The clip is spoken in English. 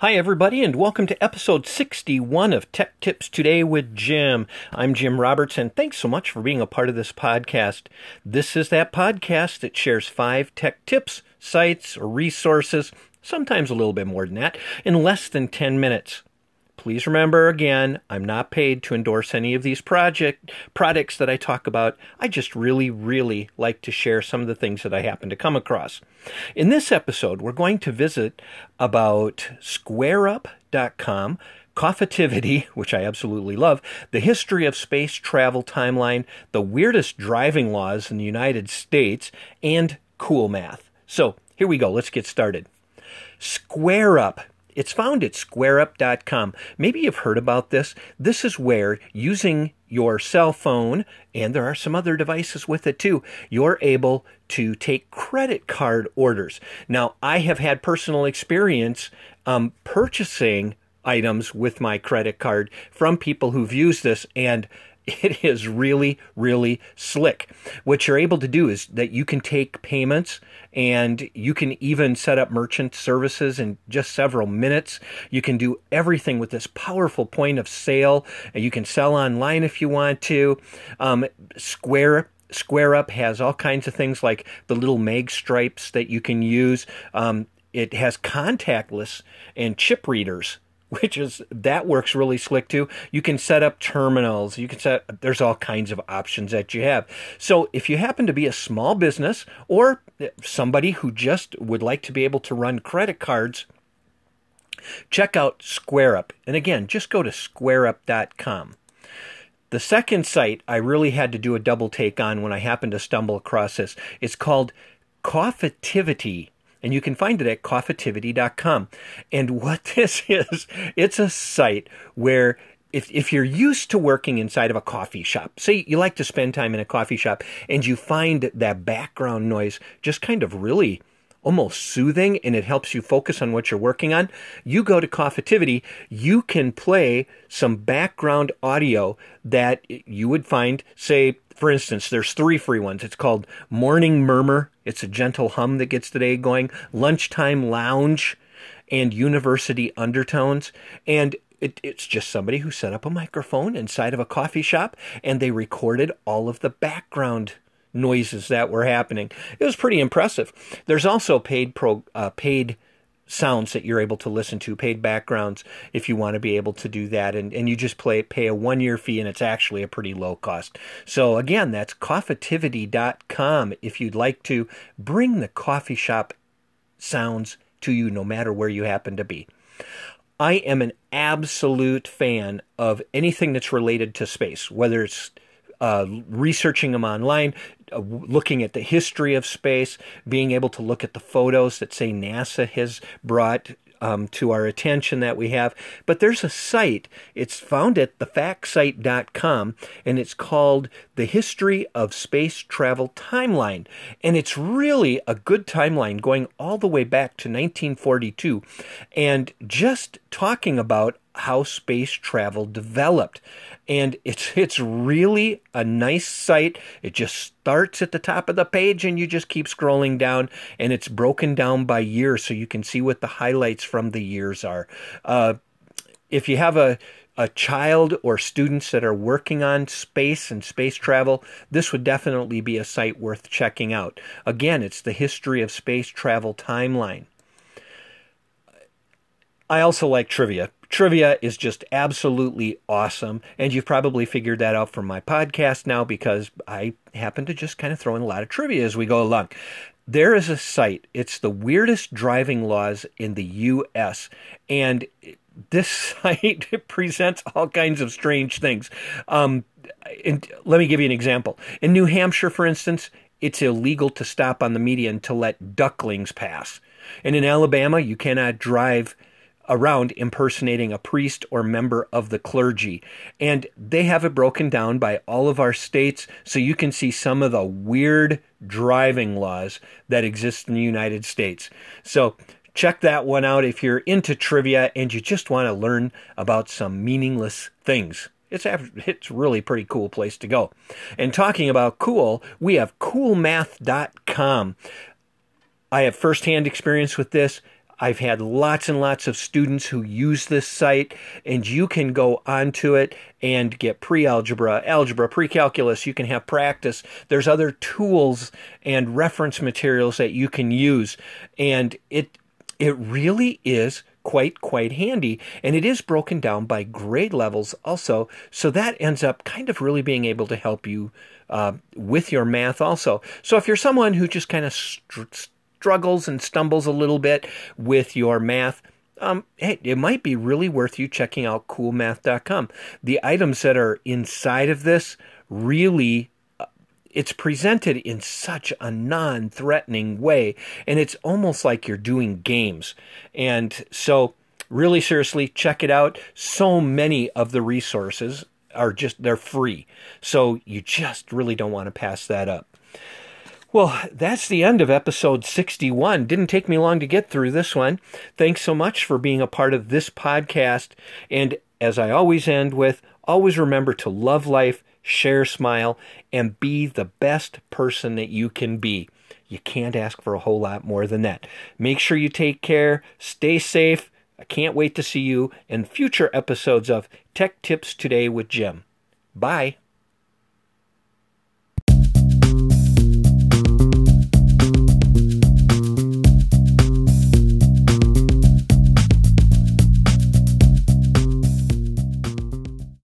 Hi, everybody, and welcome to episode 61 of Tech Tips Today with Jim. I'm Jim Roberts, and thanks so much for being a part of this podcast. This is that podcast that shares five tech tips, sites, or resources, sometimes a little bit more than that, in less than 10 minutes. Please remember again, I'm not paid to endorse any of these project products that I talk about. I just really, really like to share some of the things that I happen to come across. In this episode, we're going to visit about squareup.com, Coffitivity, which I absolutely love, the history of space travel timeline, the weirdest driving laws in the United States, and cool math. So here we go. Let's get started. SquareUp it's found at squareup.com. Maybe you've heard about this. This is where using your cell phone, and there are some other devices with it too, you're able to take credit card orders. Now, I have had personal experience um, purchasing items with my credit card from people who've used this, and it is really, really slick. What you're able to do is that you can take payments and you can even set up merchant services in just several minutes. You can do everything with this powerful point of sale. You can sell online if you want to. Um, Square Up has all kinds of things like the little mag stripes that you can use. Um, it has contactless and chip readers which is that works really slick too. You can set up terminals. You can set there's all kinds of options that you have. So if you happen to be a small business or somebody who just would like to be able to run credit cards, check out SquareUp. And again, just go to squareup.com. The second site I really had to do a double take on when I happened to stumble across this. It's called Coffitivity and you can find it at coffitivity.com. And what this is, it's a site where if, if you're used to working inside of a coffee shop, say you like to spend time in a coffee shop and you find that background noise just kind of really almost soothing and it helps you focus on what you're working on, you go to Coffitivity, you can play some background audio that you would find, say, for instance, there's three free ones. It's called Morning Murmur. It's a gentle hum that gets the day going. Lunchtime Lounge and University Undertones. And it, it's just somebody who set up a microphone inside of a coffee shop and they recorded all of the background noises that were happening. It was pretty impressive. There's also paid pro, uh, paid sounds that you're able to listen to, paid backgrounds if you want to be able to do that. And, and you just play, pay a one year fee and it's actually a pretty low cost. So again, that's coffitivity.com if you'd like to bring the coffee shop sounds to you no matter where you happen to be. I am an absolute fan of anything that's related to space, whether it's uh, researching them online, uh, looking at the history of space, being able to look at the photos that say NASA has brought um, to our attention that we have. But there's a site, it's found at thefactsite.com, and it's called The History of Space Travel Timeline. And it's really a good timeline going all the way back to 1942 and just talking about how space travel developed and it's it's really a nice site. It just starts at the top of the page and you just keep scrolling down and it's broken down by year so you can see what the highlights from the years are. Uh, if you have a a child or students that are working on space and space travel, this would definitely be a site worth checking out. Again, it's the history of space travel timeline. I also like trivia trivia is just absolutely awesome. And you've probably figured that out from my podcast now because I happen to just kind of throw in a lot of trivia as we go along. There is a site, it's the weirdest driving laws in the US. And this site presents all kinds of strange things. Um, and let me give you an example. In New Hampshire, for instance, it's illegal to stop on the median to let ducklings pass. And in Alabama, you cannot drive around impersonating a priest or member of the clergy. And they have it broken down by all of our states so you can see some of the weird driving laws that exist in the United States. So check that one out if you're into trivia and you just want to learn about some meaningless things. It's it's really pretty cool place to go. And talking about cool, we have coolmath.com. I have firsthand experience with this. I've had lots and lots of students who use this site, and you can go onto it and get pre algebra, algebra, pre calculus. You can have practice. There's other tools and reference materials that you can use, and it it really is quite quite handy and it is broken down by grade levels also so that ends up kind of really being able to help you uh, with your math also so if you're someone who just kind of str- struggles and stumbles a little bit with your math um, hey, it might be really worth you checking out coolmath.com. The items that are inside of this really it's presented in such a non threatening way, and it's almost like you're doing games. And so, really seriously, check it out. So many of the resources are just, they're free. So, you just really don't want to pass that up. Well, that's the end of episode 61. Didn't take me long to get through this one. Thanks so much for being a part of this podcast. And as I always end with, always remember to love life, share, smile, and be the best person that you can be. You can't ask for a whole lot more than that. Make sure you take care, stay safe. I can't wait to see you in future episodes of Tech Tips Today with Jim. Bye.